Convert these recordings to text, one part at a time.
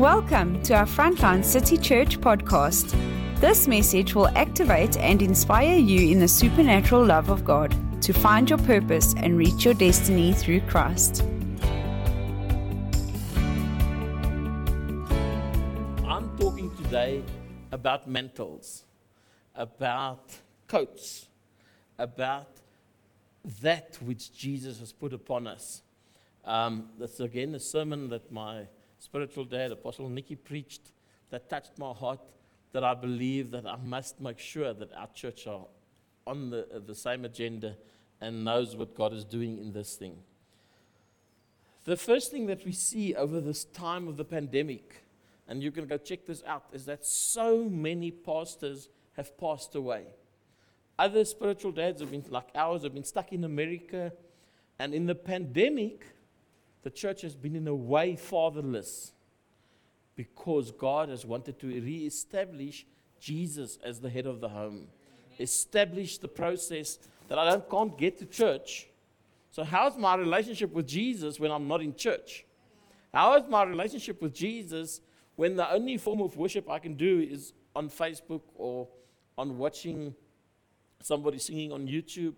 Welcome to our Frontline City Church podcast. This message will activate and inspire you in the supernatural love of God to find your purpose and reach your destiny through Christ. I'm talking today about mantles, about coats, about that which Jesus has put upon us. Um, that's again a sermon that my spiritual dad, Apostle Nikki preached that touched my heart. That I believe that I must make sure that our church are on the, the same agenda and knows what God is doing in this thing. The first thing that we see over this time of the pandemic, and you can go check this out, is that so many pastors have passed away. Other spiritual dads have been, like ours, have been stuck in America. And in the pandemic, the church has been in a way fatherless because God has wanted to re-establish Jesus as the head of the home, establish the process that I don't, can't get to church. So how's my relationship with Jesus when I'm not in church? How is my relationship with Jesus when the only form of worship I can do is on Facebook or on watching somebody singing on YouTube?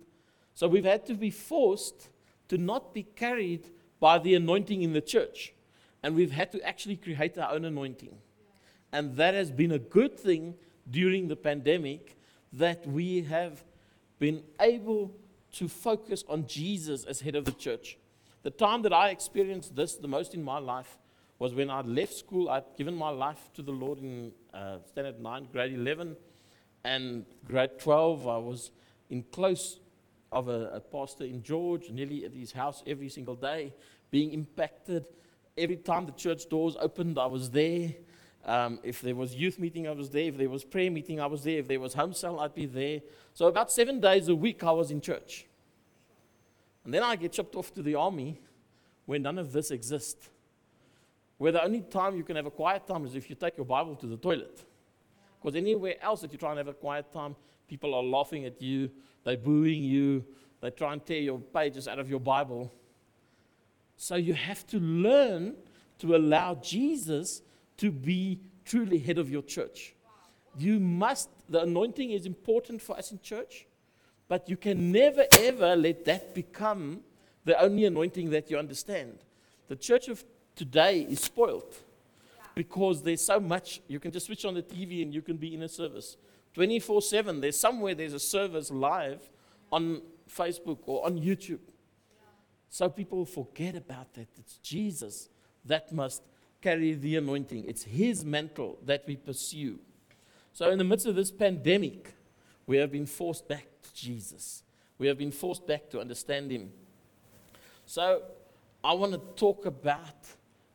So we've had to be forced to not be carried by the anointing in the church. And we've had to actually create our own anointing. And that has been a good thing during the pandemic that we have been able to focus on Jesus as head of the church. The time that I experienced this the most in my life was when I left school. I'd given my life to the Lord in uh, standard 9, grade 11, and grade 12. I was in close of a, a pastor in George, nearly at his house every single day, being impacted. Every time the church doors opened, I was there. Um, if there was youth meeting, I was there. If there was prayer meeting, I was there. If there was home cell, I'd be there. So about seven days a week, I was in church. And then I get shipped off to the army where none of this exists. Where the only time you can have a quiet time is if you take your Bible to the toilet. Because anywhere else that you try and have a quiet time, people are laughing at you, they're booing you, they try and tear your pages out of your Bible. So you have to learn to allow Jesus to be truly head of your church. You must, the anointing is important for us in church, but you can never ever let that become the only anointing that you understand. The church of today is spoiled because there's so much. You can just switch on the TV and you can be in a service 24 7. There's somewhere there's a service live on Facebook or on YouTube. So people forget about that. It's Jesus that must carry the anointing, it's His mantle that we pursue. So, in the midst of this pandemic, we have been forced back to Jesus. We have been forced back to understand Him. So, I want to talk about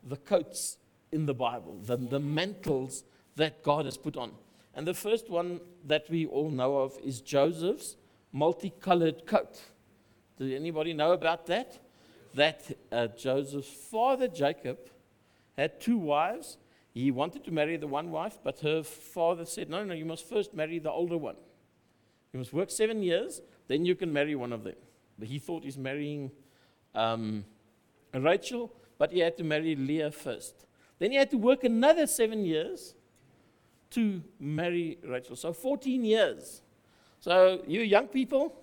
the coats in the Bible, the, the mantles that God has put on. And the first one that we all know of is Joseph's multicolored coat. Does anybody know about that? That uh, Joseph's father, Jacob, had two wives. He wanted to marry the one wife, but her father said, No, no, you must first marry the older one. You must work seven years, then you can marry one of them. But he thought he's marrying um, Rachel, but he had to marry Leah first. Then he had to work another seven years to marry Rachel. So 14 years. So, you young people,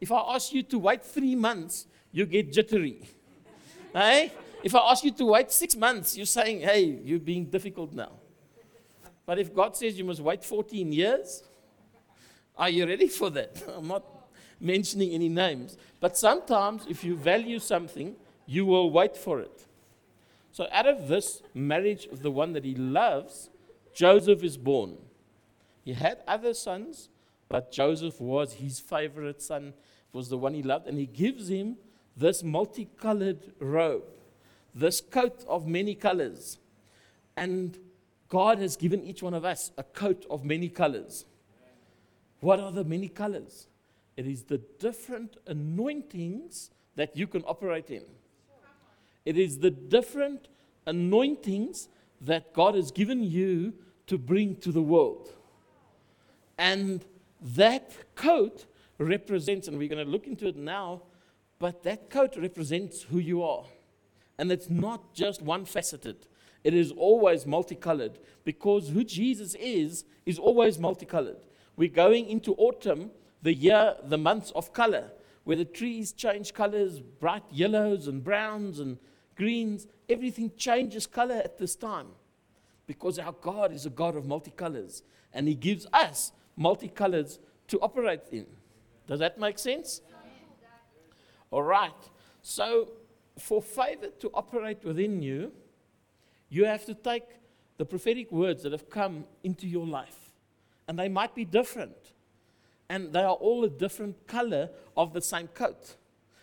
if I ask you to wait three months, you get jittery. hey? If I ask you to wait six months, you're saying, hey, you're being difficult now. But if God says you must wait 14 years, are you ready for that? I'm not mentioning any names. But sometimes, if you value something, you will wait for it. So, out of this marriage of the one that he loves, Joseph is born. He had other sons, but Joseph was his favorite son, was the one he loved, and he gives him this multicolored robe, this coat of many colors. And God has given each one of us a coat of many colors. What are the many colors? It is the different anointings that you can operate in. It is the different anointings that God has given you to bring to the world. And that coat represents, and we're going to look into it now, but that coat represents who you are. And it's not just one faceted, It is always multicolored because who Jesus is, is always multicolored. We're going into autumn, the year, the months of color, where the trees change colors, bright yellows and browns and greens. Everything changes color at this time because our God is a God of multicolors and He gives us multicolors to operate in. Does that make sense? All right. So, for favor to operate within you, you have to take the prophetic words that have come into your life. And they might be different. And they are all a different color of the same coat.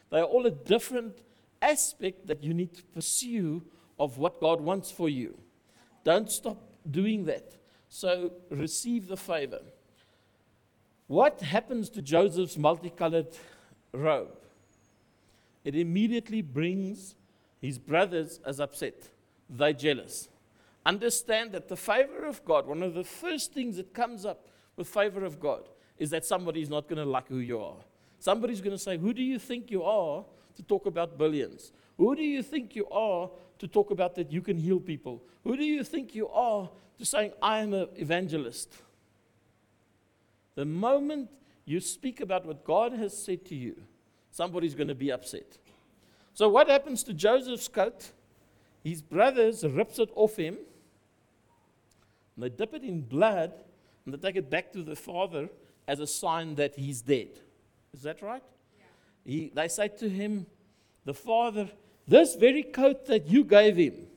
They are all a different aspect that you need to pursue of what God wants for you. Don't stop doing that. So receive the favor. What happens to Joseph's multicolored robe? It immediately brings his brothers as upset. They're jealous. Understand that the favor of God, one of the first things that comes up with favor of God, is that somebody's not going to like who you are. Somebody's going to say, Who do you think you are to talk about billions? Who do you think you are to talk about that you can heal people? Who do you think you are to saying, I am an evangelist? The moment you speak about what God has said to you, somebody's going to be upset. So, what happens to Joseph's coat? His brothers rips it off him, and they dip it in blood, and they take it back to the father as a sign that he's dead. Is that right? He, they say to him, The father this very coat that you gave him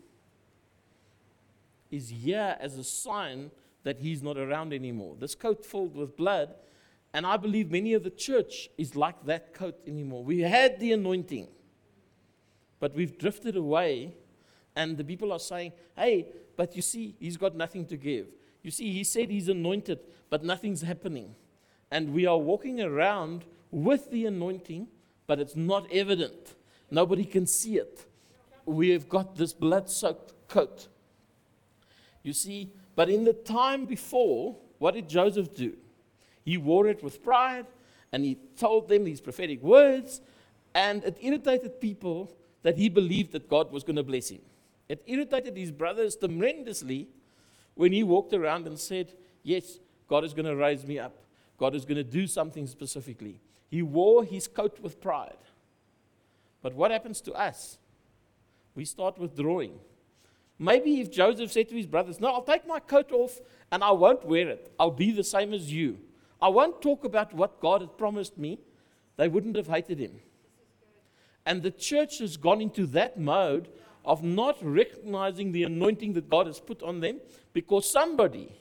is here as a sign that he's not around anymore. This coat filled with blood. And I believe many of the church is like that coat anymore. We had the anointing, but we've drifted away. And the people are saying, hey, but you see, he's got nothing to give. You see, he said he's anointed, but nothing's happening. And we are walking around with the anointing, but it's not evident. Nobody can see it. We have got this blood soaked coat. You see, but in the time before, what did Joseph do? He wore it with pride and he told them these prophetic words, and it irritated people that he believed that God was going to bless him. It irritated his brothers tremendously when he walked around and said, Yes, God is going to raise me up. God is going to do something specifically. He wore his coat with pride. But what happens to us? We start withdrawing. Maybe if Joseph said to his brothers, No, I'll take my coat off and I won't wear it. I'll be the same as you. I won't talk about what God had promised me. They wouldn't have hated him. And the church has gone into that mode of not recognizing the anointing that God has put on them because somebody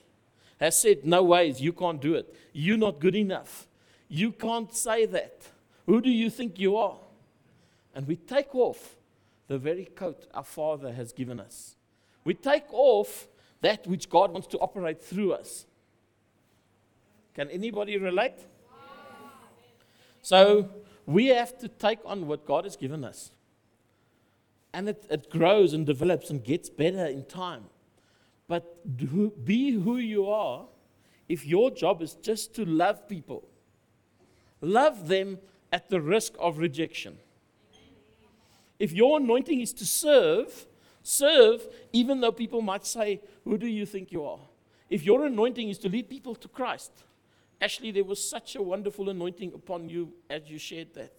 has said, No ways, you can't do it. You're not good enough. You can't say that. Who do you think you are? and we take off the very coat our Father has given us. We take off that which God wants to operate through us. Can anybody relate? So we have to take on what God has given us. And it, it grows and develops and gets better in time. But do, be who you are if your job is just to love people. Love them at the risk of rejection. If your anointing is to serve, serve even though people might say, Who do you think you are? If your anointing is to lead people to Christ, Ashley, there was such a wonderful anointing upon you as you shared that.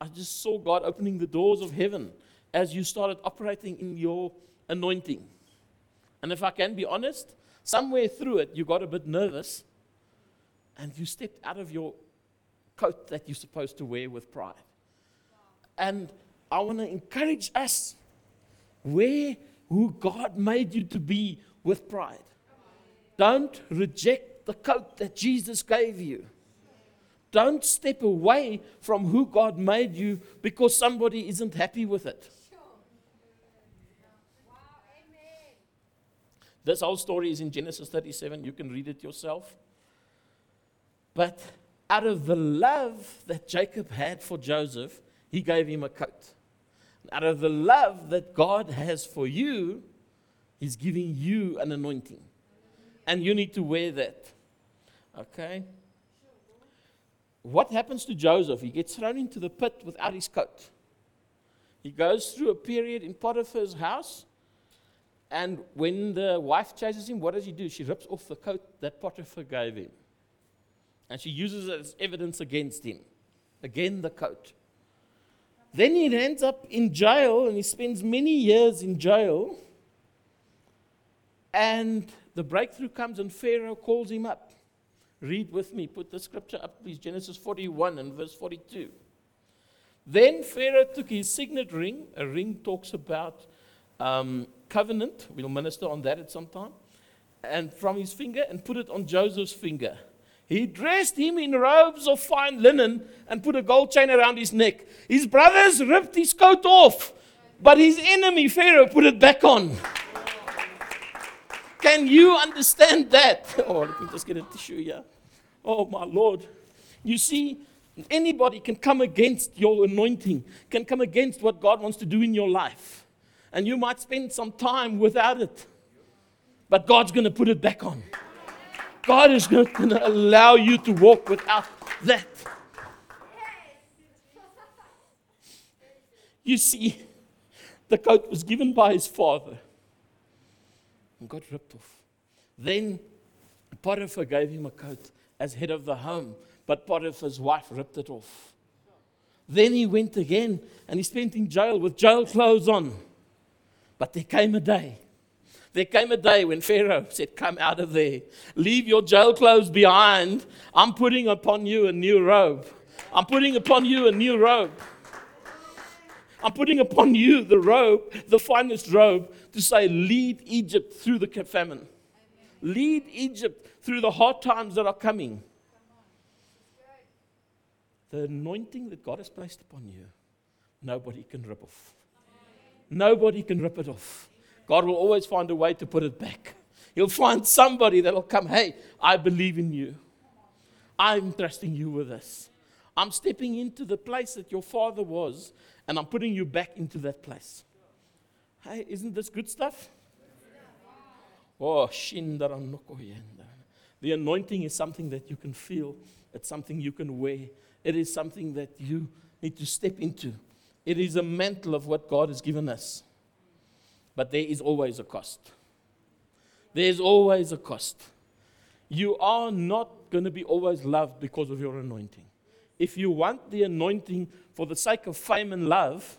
I just saw God opening the doors of heaven as you started operating in your anointing. And if I can be honest, somewhere through it, you got a bit nervous and you stepped out of your coat that you're supposed to wear with pride. And I want to encourage us wear who God made you to be with pride. Don't reject the coat that Jesus gave you. Don't step away from who God made you because somebody isn't happy with it. This whole story is in Genesis 37. You can read it yourself. But out of the love that Jacob had for Joseph, he gave him a coat out of the love that God has for you, He's giving you an anointing. And you need to wear that. Okay? What happens to Joseph? He gets thrown into the pit without his coat. He goes through a period in Potiphar's house, And when the wife chases him, what does he do? She rips off the coat that Potiphar gave him. And she uses it as evidence against him. Again, the coat. Then he ends up in jail and he spends many years in jail. And the breakthrough comes and Pharaoh calls him up. Read with me, put the scripture up, please. Genesis 41 and verse 42. Then Pharaoh took his signet ring. A ring talks about um, covenant. We'll minister on that at some time. And from his finger and put it on Joseph's finger. He dressed him in robes of fine linen and put a gold chain around his neck. His brothers ripped his coat off, but his enemy, Pharaoh, put it back on. Can you understand that? Oh, let me just get a tissue here. Oh, my Lord. You see, anybody can come against your anointing, can come against what God wants to do in your life. And you might spend some time without it, but God's going to put it back on. God is not going to allow you to walk without that. You see, the coat was given by his father and got ripped off. Then Potiphar gave him a coat as head of the home, but Potiphar's wife ripped it off. Then he went again and he spent in jail with jail clothes on. But there came a day there came a day when Pharaoh said, Come out of there. Leave your jail clothes behind. I'm putting upon you a new robe. I'm putting upon you a new robe. I'm putting upon you the robe, the finest robe, to say, Lead Egypt through the famine. Lead Egypt through the hard times that are coming. The anointing that God has placed upon you, nobody can rip off. Nobody can rip it off. God will always find a way to put it back. He'll find somebody that'll come, hey, I believe in you. I'm trusting you with this. I'm stepping into the place that your father was, and I'm putting you back into that place. Hey, isn't this good stuff? Oh, the anointing is something that you can feel, it's something you can wear, it is something that you need to step into. It is a mantle of what God has given us. But there is always a cost. There's always a cost. You are not going to be always loved because of your anointing. If you want the anointing for the sake of fame and love,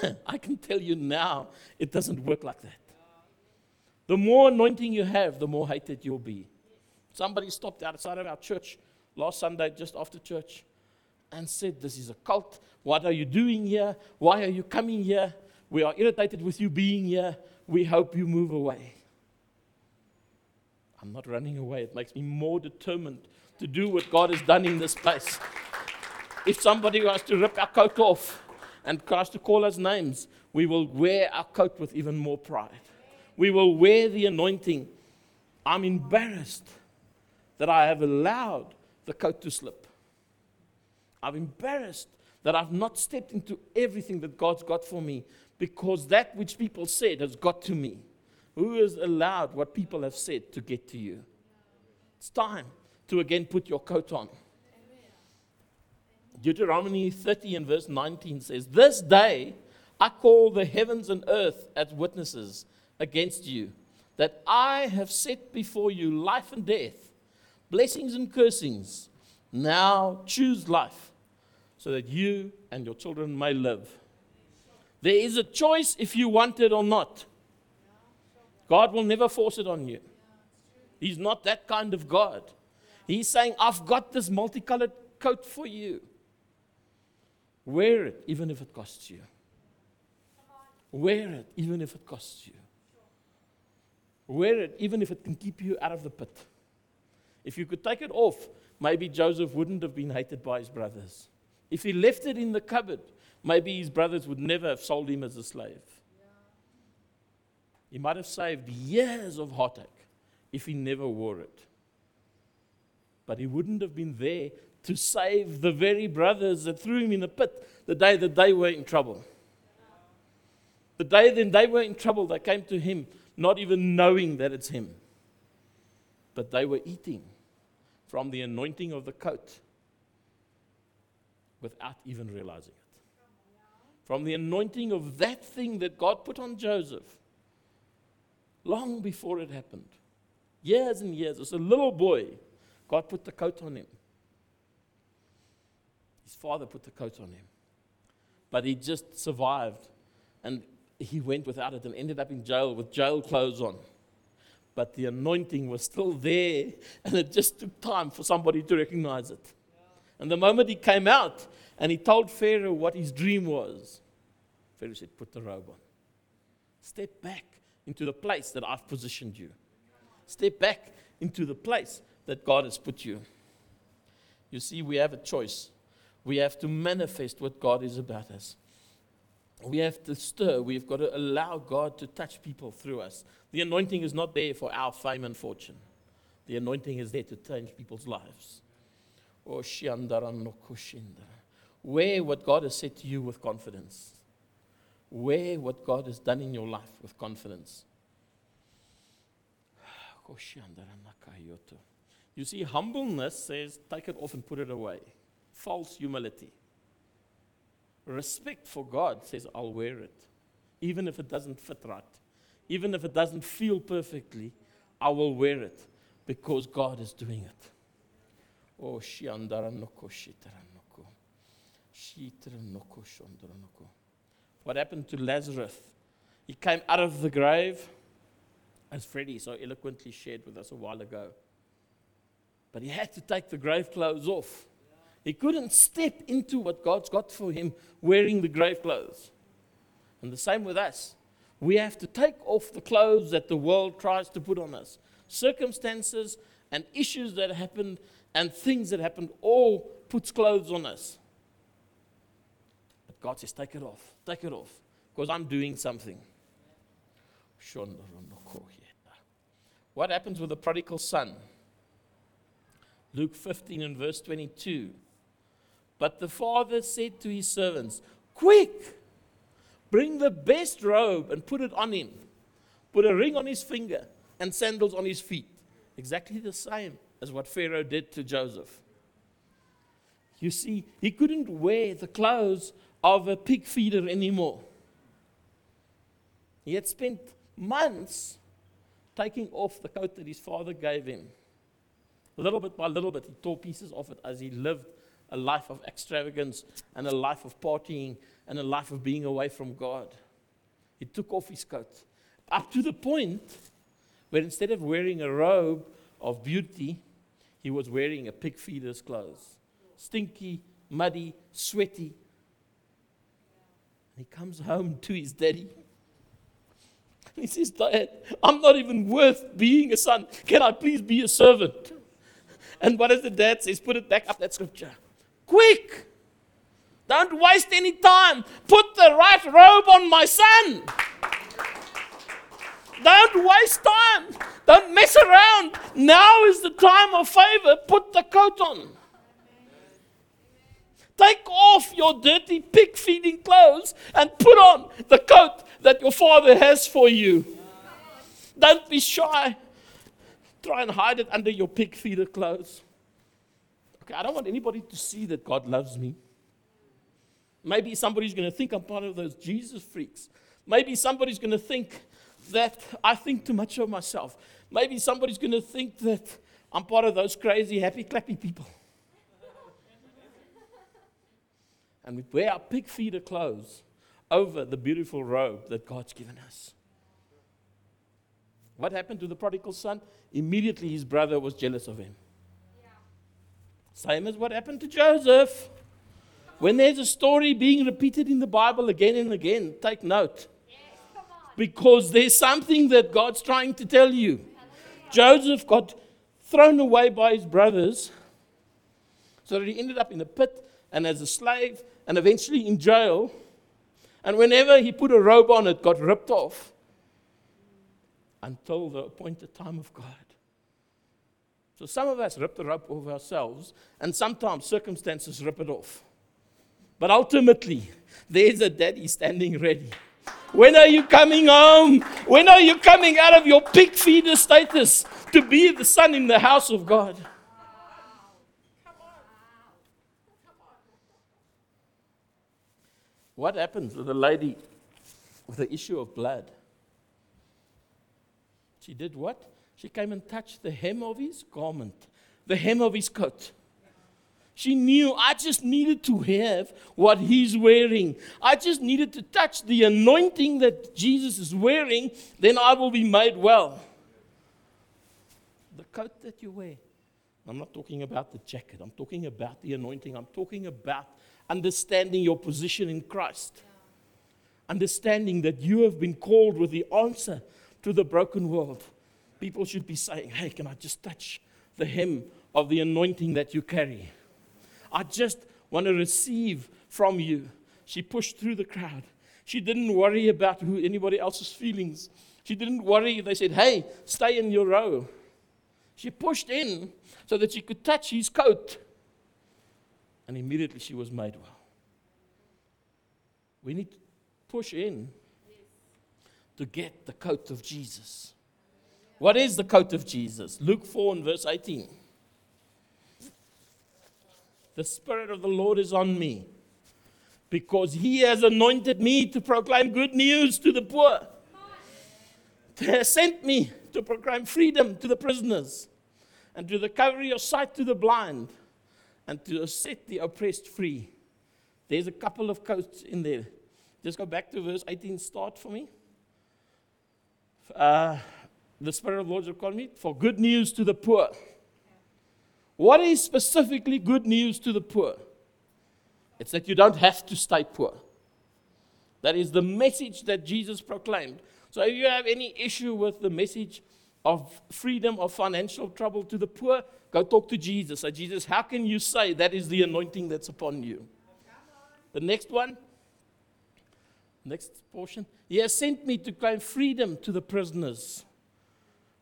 I can tell you now, it doesn't work like that. The more anointing you have, the more hated you'll be. Somebody stopped outside of our church last Sunday, just after church, and said, This is a cult. What are you doing here? Why are you coming here? We are irritated with you being here. We hope you move away. I'm not running away. It makes me more determined to do what God has done in this place. If somebody wants to rip our coat off and tries to call us names, we will wear our coat with even more pride. We will wear the anointing. I'm embarrassed that I have allowed the coat to slip. I'm embarrassed that I've not stepped into everything that God's got for me because that which people said has got to me. Who has allowed what people have said to get to you? It's time to again put your coat on. Deuteronomy 30 and verse 19 says, This day I call the heavens and earth as witnesses against you, that I have set before you life and death, blessings and cursings. Now choose life, so that you and your children may live there is a choice if you want it or not. God will never force it on you. He's not that kind of God. He's saying, I've got this multicolored coat for you. Wear it, even if it costs you. Wear it, even if it costs you. Wear it, even if it can keep you out of the pit. If you could take it off, maybe Joseph wouldn't have been hated by his brothers. If he left it in the cupboard, maybe his brothers would never have sold him as a slave. He might have saved years of heartache if he never wore it. But he wouldn't have been there to save the very brothers that threw him in the pit the day that they were in trouble. The day then they were in trouble, they came to him not even knowing that it's him. But they were eating from the anointing of the coat without even realizing it. From the anointing of that thing that God put on Joseph, long before it happened. Years and years. As a little boy, God put the coat on him. His father put the coat on him. But he just survived. And he went without it and ended up in jail with jail clothes on. But the anointing was still there, and it just took time for somebody to recognize it. And the moment he came out and he told Pharaoh what his dream was, Pharaoh said, Put the robe on. Step back into the place that I've positioned you. Step back into the place that God has put you. You see, we have a choice. We have to manifest what God is about us. We have to stir. We've got to allow God to touch people through us. The anointing is not there for our fame and fortune. The anointing is there to change people's lives. Oh, Wear what God has said to you with confidence. Wear what God has done in your life with confidence. You see, humbleness says, take it off and put it away. False humility. Respect for God says, I'll wear it. Even if it doesn't fit right. Even if it doesn't feel perfectly, I will wear it because God is doing it. Oh, What happened to Lazarus? He came out of the grave, as Freddie so eloquently shared with us a while ago. But he had to take the grave clothes off. He couldn't step into what God's got for him wearing the grave clothes. And the same with us. We have to take off the clothes that the world tries to put on us. Circumstances and issues that happened and things that happened all puts clothes on us. God says, take it off. Take it off. Because I'm doing something. What happens with the prodigal son? Luke 15 and verse 22. But the father said to his servants, Quick, bring the best robe and put it on him. Put a ring on his finger and sandals on his feet. Exactly the same as what Pharaoh did to Joseph. You see, he couldn't wear the clothes of a pig feeder anymore. He had spent months taking off the coat that his father gave him. Little bit by little bit, he tore pieces off it as he lived a life of extravagance and a life of partying and a life of being away from God. He took off his coat up to the point where instead of wearing a robe of beauty, he was wearing a pig feeder's clothes. Stinky, muddy, sweaty. He comes home to his daddy. He says, Dad, I'm not even worth being a son. Can I please be a servant? And what does the dad say? Put it back up that scripture. Quick! Don't waste any time. Put the right robe on my son. Don't waste time. Don't mess around. Now is the time of favor. Put the coat on. Take off your dirty pig feeding clothes and put on the coat that your father has for you. Don't be shy. Try and hide it under your pig feeder clothes. Okay, I don't want anybody to see that God loves me. Maybe somebody's going to think I'm part of those Jesus freaks. Maybe somebody's going to think that I think too much of myself. Maybe somebody's going to think that I'm part of those crazy, happy, clappy people. And we wear our pig feeder clothes over the beautiful robe that God's given us. What happened to the prodigal son? Immediately his brother was jealous of him. Same as what happened to Joseph. When there's a story being repeated in the Bible again and again, take note. Because there's something that God's trying to tell you. Joseph got thrown away by his brothers so that he ended up in a pit and as a slave and eventually in jail. And whenever he put a robe on, it got ripped off until the appointed time of God. So some of us rip the rope off ourselves, and sometimes circumstances rip it off. But ultimately, there's a daddy standing ready. When are you coming home? When are you coming out of your pig feeder status to be the son in the house of God? What happens with a lady with the issue of blood? She did what? She came and touched the hem of his garment, the hem of his coat. She knew I just needed to have what he's wearing. I just needed to touch the anointing that Jesus is wearing, then I will be made well. The coat that you wear. I'm not talking about the jacket, I'm talking about the anointing. I'm talking about understanding your position in Christ. Understanding that you have been called with the answer to the broken world. People should be saying, Hey, can I just touch the hem of the anointing that you carry? I just want to receive from you. She pushed through the crowd. She didn't worry about who anybody else's feelings. She didn't worry. They said, Hey, stay in your row. She pushed in so that she could touch his coat. And immediately she was made well. We need to push in to get the coat of Jesus. What is the coat of Jesus? Luke 4 and verse 18. The Spirit of the Lord is on me because He has anointed me to proclaim good news to the poor. He has sent me to proclaim freedom to the prisoners and to recover your sight to the blind and to set the oppressed free. There's a couple of coats in there. Just go back to verse 18, start for me. Uh, the Spirit of the Lord will call me for good news to the poor. What is specifically good news to the poor? It's that you don't have to stay poor. That is the message that Jesus proclaimed. So if you have any issue with the message of freedom of financial trouble to the poor, go talk to Jesus. Say, Jesus, how can you say that is the anointing that's upon you? The next one, next portion. He has sent me to claim freedom to the prisoners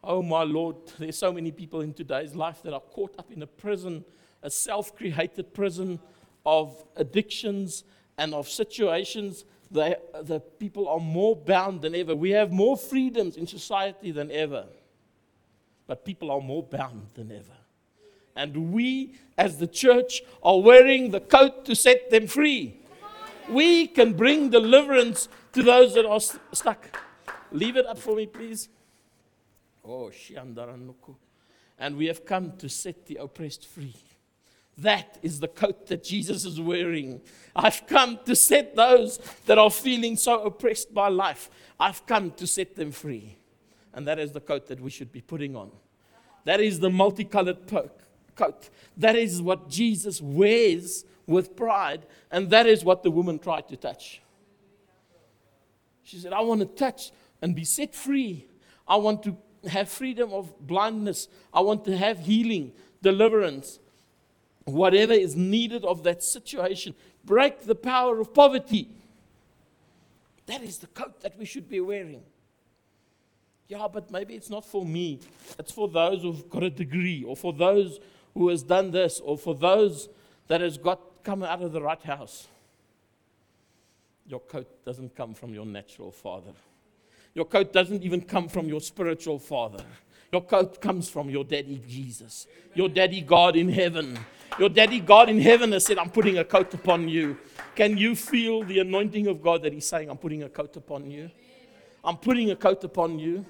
Oh, my Lord, there's so many people in today's life that are caught up in a prison, a self created prison of addictions and of situations. They, the people are more bound than ever. We have more freedoms in society than ever, but people are more bound than ever. And we, as the church, are wearing the coat to set them free. We can bring deliverance to those that are st- stuck. Leave it up for me, please. Oh, Shiandaranuku. And we have come to set the oppressed free. That is the coat that Jesus is wearing. I've come to set those that are feeling so oppressed by life, I've come to set them free. And that is the coat that we should be putting on. That is the multicolored coat. That is what Jesus wears with pride. And that is what the woman tried to touch. She said, I want to touch and be set free. I want to have freedom of blindness. I want to have healing, deliverance, whatever is needed of that situation. Break the power of poverty. That is the coat that we should be wearing. Yeah, but maybe it's not for me. It's for those who've got a degree, or for those who has done this, or for those that has got come out of the right house. Your coat doesn't come from your natural father. Your coat doesn't even come from your spiritual father. Your coat comes from your daddy Jesus, your daddy God in heaven. Your daddy God in heaven has said, I'm putting a coat upon you. Can you feel the anointing of God that He's saying, I'm putting a coat upon you? I'm putting a coat upon you.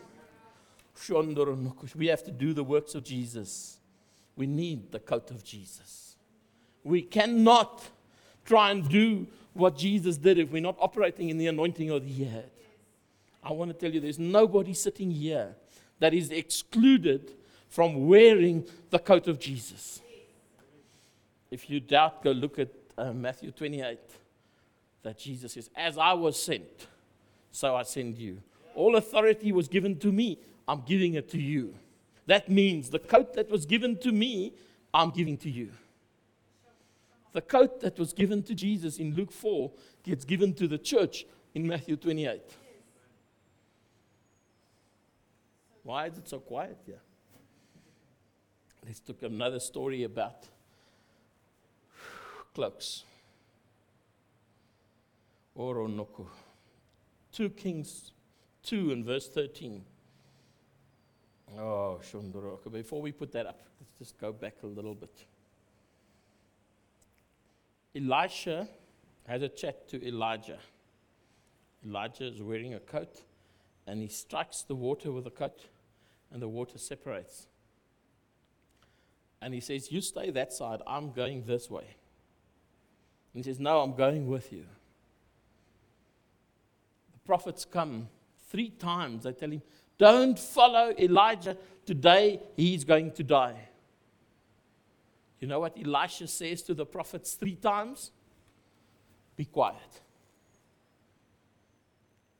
We have to do the works of Jesus. We need the coat of Jesus. We cannot try and do what Jesus did if we're not operating in the anointing of the head. I want to tell you there's nobody sitting here that is excluded from wearing the coat of Jesus. If you doubt, go look at uh, Matthew 28 that Jesus says, As I was sent, so I send you. All authority was given to me, I'm giving it to you. That means the coat that was given to me, I'm giving to you. The coat that was given to Jesus in Luke 4 gets given to the church in Matthew 28. Why is it so quiet here? Let's at another story about cloaks. Oronoku. 2 Kings 2 and verse 13. Oh, Shundoroka. Before we put that up, let's just go back a little bit. Elisha has a chat to Elijah. Elijah is wearing a coat and he strikes the water with a coat and the water separates. And he says, You stay that side, I'm going this way. And he says, No, I'm going with you. The prophets come three times. They tell him, Don't follow Elijah. Today he's going to die. You know what Elisha says to the prophets three times? Be quiet.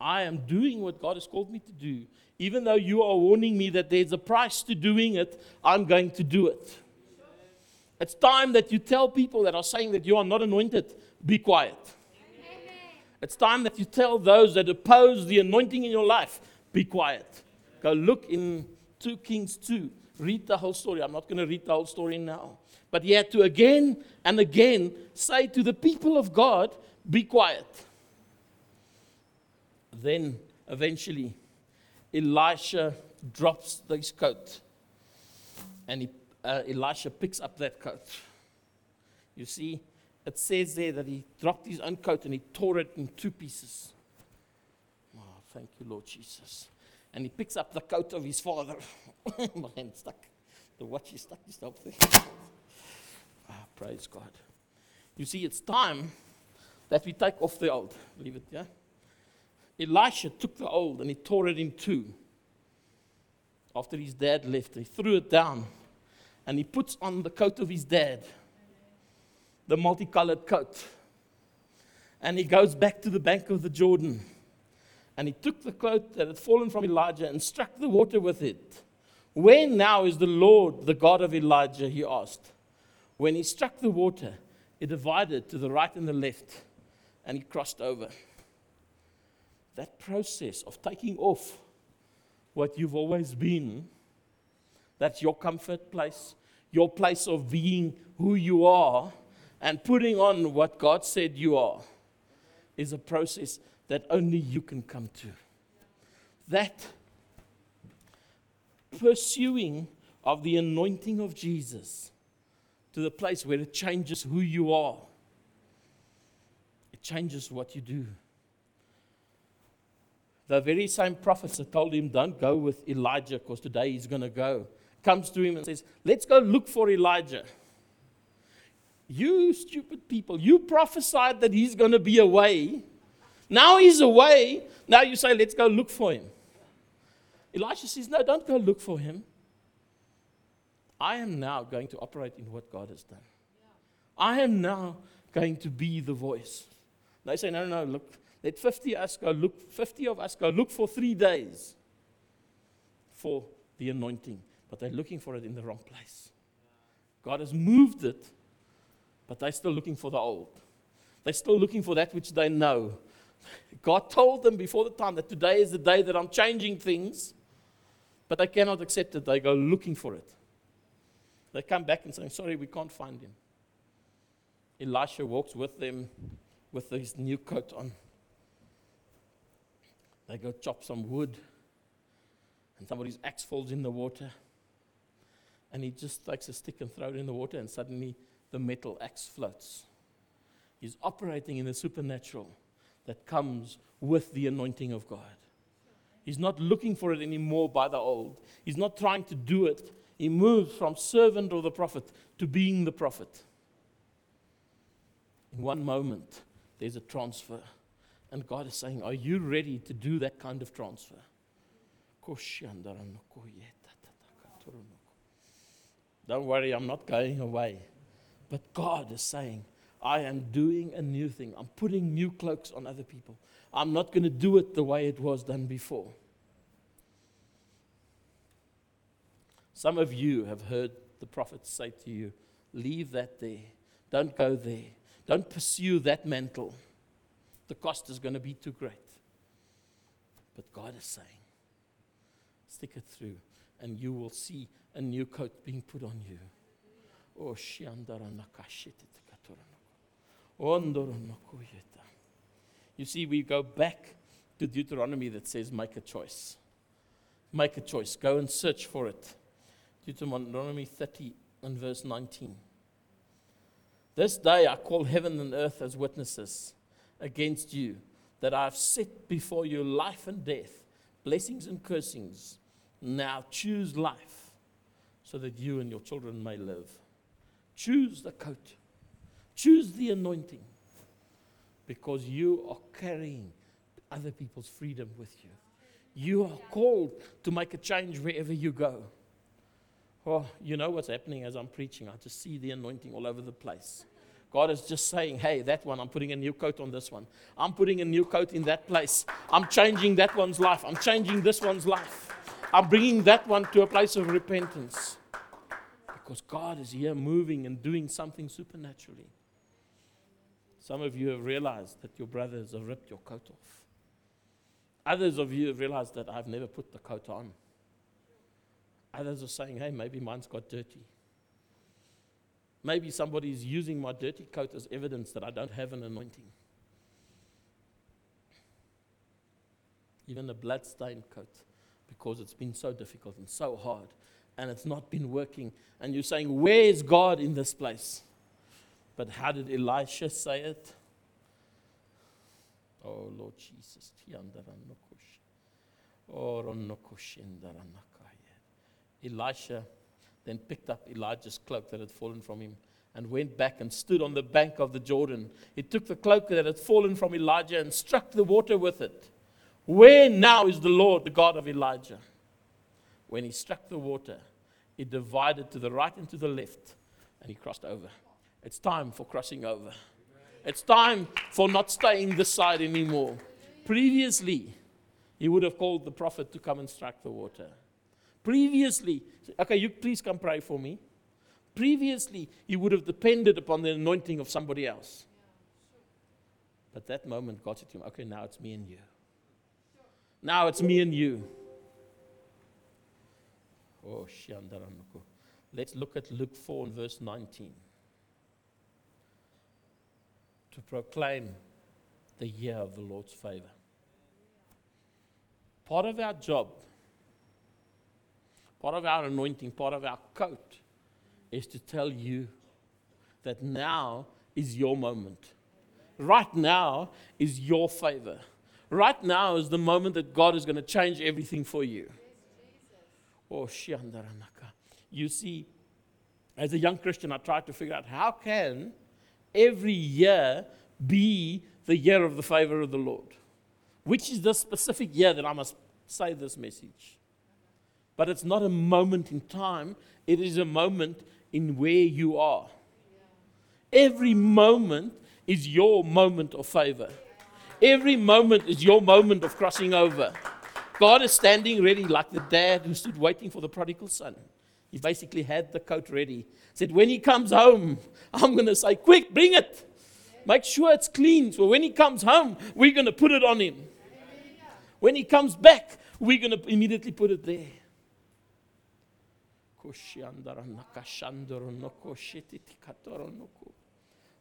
I am doing what God has called me to do. Even though you are warning me that there's a price to doing it, I'm going to do it. It's time that you tell people that are saying that you are not anointed, be quiet. It's time that you tell those that oppose the anointing in your life, be quiet. Go look in 2 Kings 2. Read the whole story. I'm not going to read the whole story now. But he had to again and again say to the people of God, be quiet. Then eventually, Elisha drops his coat and he, uh, Elisha picks up that coat. You see, it says there that he dropped his own coat and he tore it in two pieces. Oh, thank you, Lord Jesus. And he picks up the coat of his father. My hand stuck. The watch is stuck just up there. Oh, praise God. You see, it's time that we take off the old. Leave it, yeah? Elisha took the old and he tore it in two. After his dad left, he threw it down and he puts on the coat of his dad the multicolored coat. And he goes back to the bank of the Jordan. And he took the cloak that had fallen from Elijah and struck the water with it. Where now is the Lord, the God of Elijah? He asked. When he struck the water, it divided to the right and the left, and he crossed over. That process of taking off what you've always been, that's your comfort place, your place of being who you are, and putting on what God said you are is a process that only you can come to. That pursuing of the anointing of Jesus to the place where it changes who you are, it changes what you do. The very same prophets that told him, Don't go with Elijah because today he's going to go, comes to him and says, Let's go look for Elijah. You stupid people, you prophesied that he's going to be away. Now he's away. Now you say, let's go look for him. Elisha says, no, don't go look for him. I am now going to operate in what God has done. I am now going to be the voice. They say, no, no, no, look, let 50 of us go look, 50 of us go look for three days for the anointing. But they're looking for it in the wrong place. God has moved it but they're still looking for the old. They're still looking for that which they know. God told them before the time that today is the day that I'm changing things, but they cannot accept it. They go looking for it. They come back and say, Sorry, we can't find him. Elisha walks with them with his new coat on. They go chop some wood, and somebody's axe falls in the water. And he just takes a stick and throws it in the water, and suddenly the metal axe floats. He's operating in the supernatural that comes with the anointing of God. He's not looking for it anymore by the old. He's not trying to do it. He moves from servant or the prophet to being the prophet. In one moment, there's a transfer. And God is saying, Are you ready to do that kind of transfer? Don't worry, I'm not going away. But God is saying, I am doing a new thing. I'm putting new cloaks on other people. I'm not going to do it the way it was done before. Some of you have heard the prophets say to you, Leave that there. Don't go there. Don't pursue that mantle. The cost is going to be too great. But God is saying, Stick it through, and you will see a new coat being put on you. Oh, you see, we go back to Deuteronomy that says, make a choice. Make a choice. Go and search for it. Deuteronomy 30 and verse 19. This day I call heaven and earth as witnesses against you that I have set before you life and death, blessings and cursings. Now choose life so that you and your children may live. Choose the coat, choose the anointing because you are carrying other people's freedom with you. You are called to make a change wherever you go. Oh, you know what's happening as I'm preaching? I just see the anointing all over the place. God is just saying, hey, that one, I'm putting a new coat on this one. I'm putting a new coat in that place. I'm changing that one's life. I'm changing this one's life. I'm bringing that one to a place of repentance. Because God is here moving and doing something supernaturally. Some of you have realized that your brothers have ripped your coat off. Others of you have realized that I've never put the coat on. Others are saying, hey, maybe mine's got dirty. Maybe somebody is using my dirty coat as evidence that I don't have an anointing. Even a blood-stained coat, because it's been so difficult and so hard, and it's not been working. And you're saying, Where is God in this place? But how did Elisha say it? Oh, Lord Jesus. Oh, Elisha then picked up Elijah's cloak that had fallen from him and went back and stood on the bank of the Jordan. He took the cloak that had fallen from Elijah and struck the water with it. Where now is the Lord, the God of Elijah? When he struck the water, it divided to the right and to the left, and he crossed over. It's time for crossing over. It's time for not staying this side anymore. Previously, he would have called the prophet to come and strike the water. Previously, okay, you please come pray for me. Previously, he would have depended upon the anointing of somebody else. But that moment, God said to him, okay, now it's me and you. Now it's me and you. Oh, Let's look at Luke 4 and verse 19. To proclaim the year of the Lord's favor. Part of our job part of our anointing, part of our coat, is to tell you that now is your moment. Right now is your favor. Right now is the moment that God is going to change everything for you. Oh, You see, as a young Christian, I tried to figure out how can every year be the year of the favor of the Lord? Which is the specific year that I must say this message? But it's not a moment in time, it is a moment in where you are. Every moment is your moment of favor. Every moment is your moment of crossing over. God is standing ready like the dad who stood waiting for the prodigal son. He basically had the coat ready. Said, When he comes home, I'm going to say, Quick, bring it. Make sure it's clean. So when he comes home, we're going to put it on him. When he comes back, we're going to immediately put it there.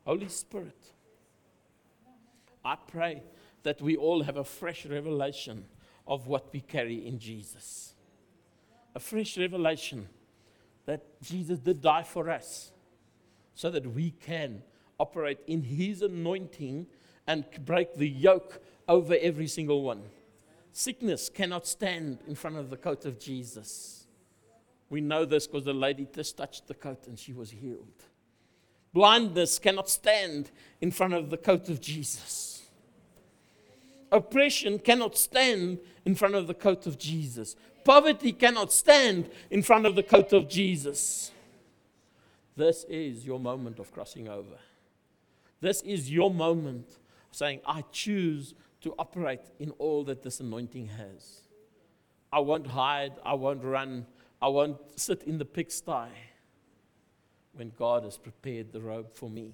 Holy Spirit, I pray that we all have a fresh revelation of what we carry in Jesus. A fresh revelation that Jesus did die for us so that we can operate in His anointing and break the yoke over every single one. Sickness cannot stand in front of the coat of Jesus. We know this because the lady just touched the coat and she was healed. Blindness cannot stand in front of the coat of Jesus. Oppression cannot stand in front of the coat of Jesus. Poverty cannot stand in front of the coat of Jesus. This is your moment of crossing over. This is your moment of saying, I choose to operate in all that this anointing has. I won't hide, I won't run, I won't sit in the pigsty when God has prepared the robe for me.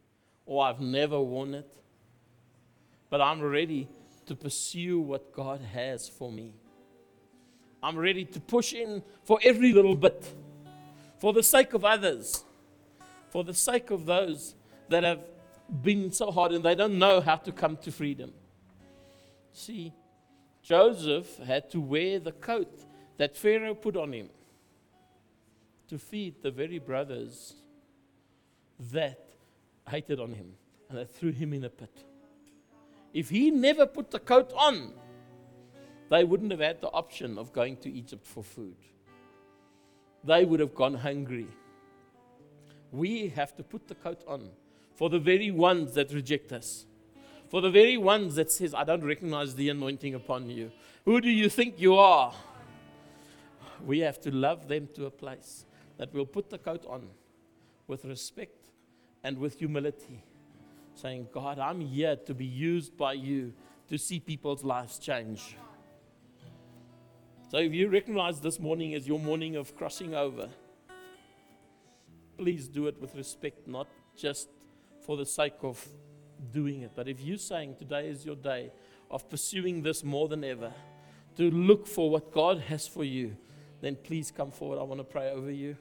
or I've never won it. But I'm ready to pursue what God has for me. I'm ready to push in for every little bit for the sake of others, for the sake of those that have been so hard and they don't know how to come to freedom. See, Joseph had to wear the coat that Pharaoh put on him to feed the very brothers that hated on him and they threw him in a pit. If he never put the coat on, they wouldn't have had the option of going to Egypt for food. They would have gone hungry. We have to put the coat on for the very ones that reject us. For the very ones that says, I don't recognize the anointing upon you. Who do you think you are? We have to love them to a place that we'll put the coat on with respect and with humility, saying, God, I'm here to be used by you to see people's lives change. So if you recognize this morning as your morning of crossing over, please do it with respect, not just for the sake of doing it. But if you're saying today is your day of pursuing this more than ever, to look for what God has for you, then please come forward. I want to pray over you.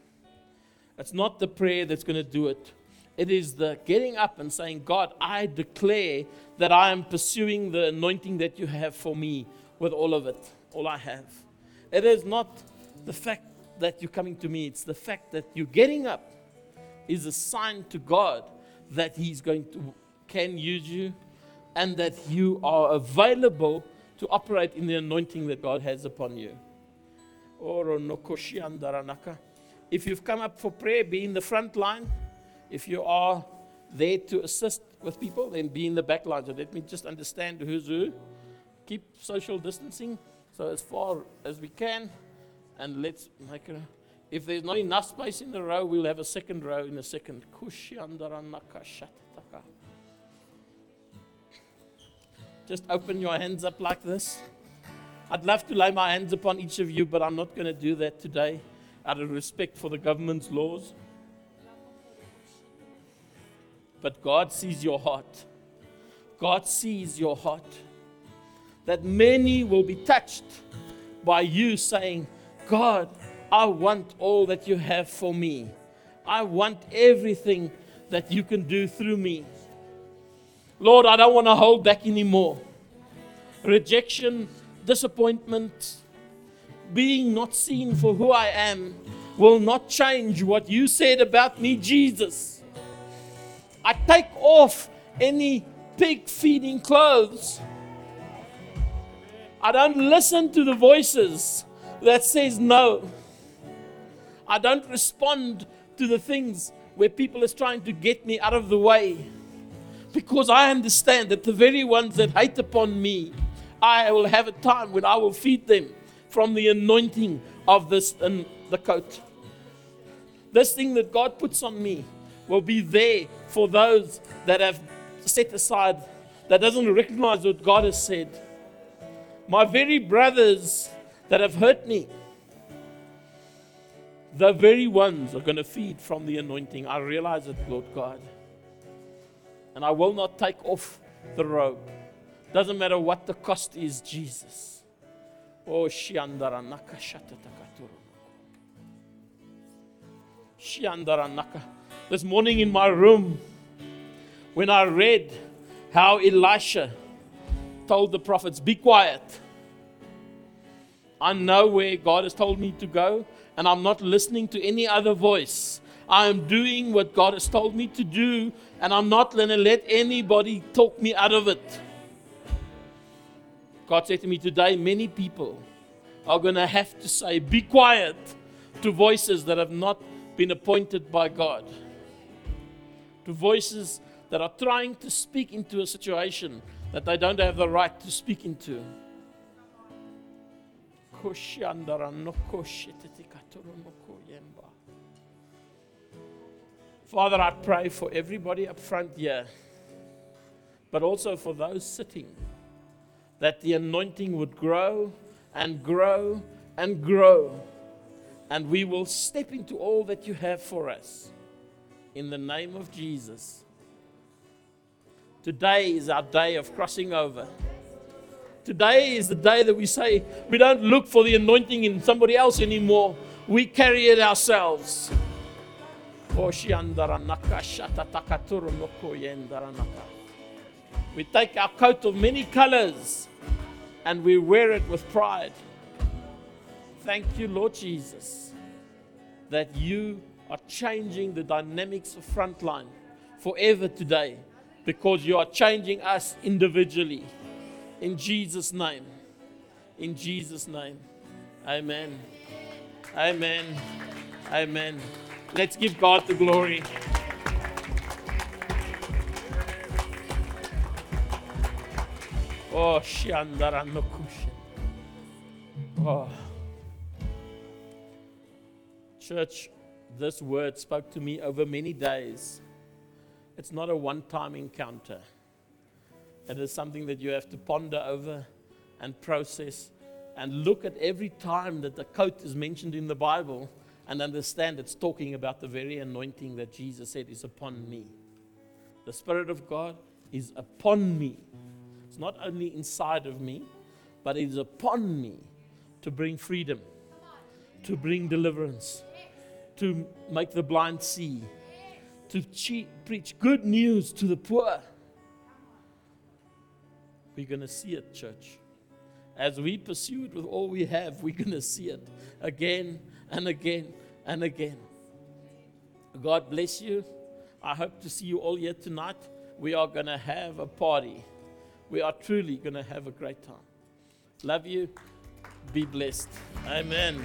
It's not the prayer that's going to do it. It is the getting up and saying, God, I declare that I am pursuing the anointing that you have for me with all of it, all I have. It is not the fact that you're coming to me, it's the fact that you're getting up is a sign to God that He's going to can use you and that you are available to operate in the anointing that God has upon you. If you've come up for prayer, be in the front line. If you are there to assist with people, then be in the back line. So let me just understand who's who. Keep social distancing. So as far as we can, and let's make it. If there's not enough space in the row, we'll have a second row in a second. Just open your hands up like this. I'd love to lay my hands upon each of you, but I'm not going to do that today out of respect for the government's laws. But God sees your heart. God sees your heart that many will be touched by you saying, God, I want all that you have for me. I want everything that you can do through me. Lord, I don't want to hold back anymore. Rejection, disappointment, being not seen for who I am will not change what you said about me, Jesus. I take off any pig feeding clothes I don't listen to the voices that says no. I don't respond to the things where people is trying to get me out of the way. Because I understand that the very ones that hate upon me, I will have a time when I will feed them from the anointing of this and the coat. This thing that God puts on me will be there for those that have set aside, that doesn't recognize what God has said my very brothers that have hurt me, the very ones are going to feed from the anointing. I realize it, Lord God. And I will not take off the robe. Doesn't matter what the cost is, Jesus. Oh, Shiandara Naka Shatatakaturu. Shiandara Naka. This morning in my room, when I read how Elisha told the prophets, Be quiet. I know where God has told me to go, and I'm not listening to any other voice. I am doing what God has told me to do, and I'm not going to let anybody talk me out of it. God said to me today, many people are going to have to say, Be quiet to voices that have not been appointed by God, voices that are trying to speak into a situation that they don't have the right to speak into. Father, I pray for everybody up front here, but also for those sitting, that the anointing would grow and grow and grow, and we will step into all that you have for us. In the name of Jesus. Today is our day of crossing over. Today is the day that we say we don't look for the anointing in somebody else anymore. We carry it ourselves. We take our coat of many colors and we wear it with pride. Thank you, Lord Jesus, that you are changing the dynamics of Frontline forever today because you are changing us individually. In Jesus' name. In Jesus' name. Amen. Amen. Amen. Let's give God the glory. Oh, Shandara Nokushin. Oh. Church, this word spoke to me over many days. It's not a one time encounter, it is something that you have to ponder over and process and look at every time that the coat is mentioned in the Bible and understand it's talking about the very anointing that Jesus said is upon me. The Spirit of God is upon me. It's not only inside of me, but it is upon me to bring freedom, to bring deliverance, to make the blind see, to che- preach good news to the poor. We're going to see it, church. As we pursue it with all we have, we're going to see it again and again and again. God bless you. I hope to see you all here tonight. We are going to have a party. We are truly going to have a great time. Love you. Be blessed. Amen.